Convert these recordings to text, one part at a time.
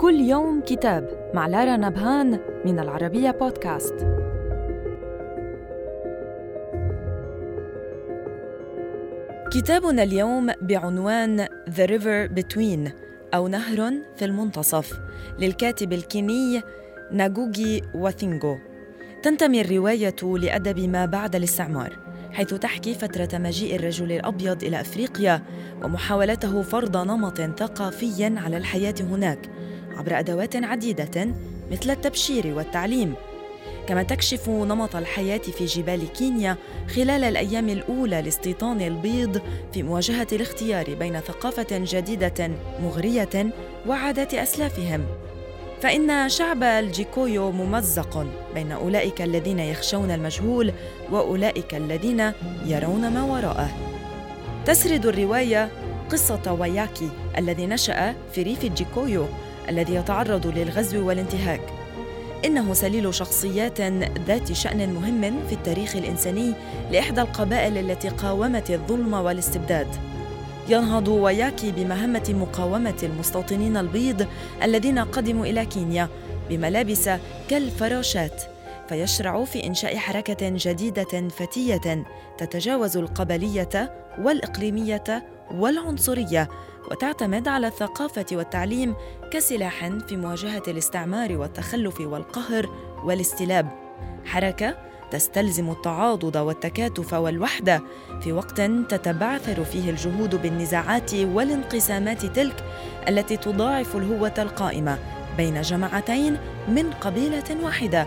كل يوم كتاب مع لارا نبهان من العربية بودكاست. كتابنا اليوم بعنوان The River Between أو نهر في المنتصف للكاتب الكيني ناغوغي واثينغو تنتمي الرواية لأدب ما بعد الاستعمار حيث تحكي فترة مجيء الرجل الأبيض إلى أفريقيا ومحاولته فرض نمط ثقافي على الحياة هناك عبر أدوات عديدة مثل التبشير والتعليم كما تكشف نمط الحياة في جبال كينيا خلال الأيام الأولى لاستيطان البيض في مواجهة الاختيار بين ثقافة جديدة مغرية وعادات أسلافهم فإن شعب الجيكويو ممزق بين أولئك الذين يخشون المجهول وأولئك الذين يرون ما وراءه. تسرد الرواية قصة وياكي الذي نشأ في ريف الجيكويو الذي يتعرض للغزو والانتهاك. إنه سليل شخصيات ذات شأن مهم في التاريخ الإنساني لإحدى القبائل التي قاومت الظلم والاستبداد. ينهض وياكي بمهمة مقاومة المستوطنين البيض الذين قدموا إلى كينيا بملابس كالفراشات فيشرع في إنشاء حركة جديدة فتية تتجاوز القبلية والإقليمية والعنصرية وتعتمد على الثقافة والتعليم كسلاح في مواجهة الاستعمار والتخلف والقهر والاستلاب. حركة تستلزم التعاضد والتكاتف والوحدة في وقت تتبعثر فيه الجهود بالنزاعات والانقسامات تلك التي تضاعف الهوة القائمة بين جماعتين من قبيلة واحدة.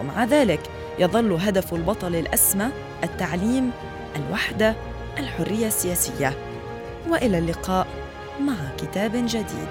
ومع ذلك يظل هدف البطل الأسمى التعليم الوحدة الحرية السياسية. وإلى اللقاء. مع كتاب جديد.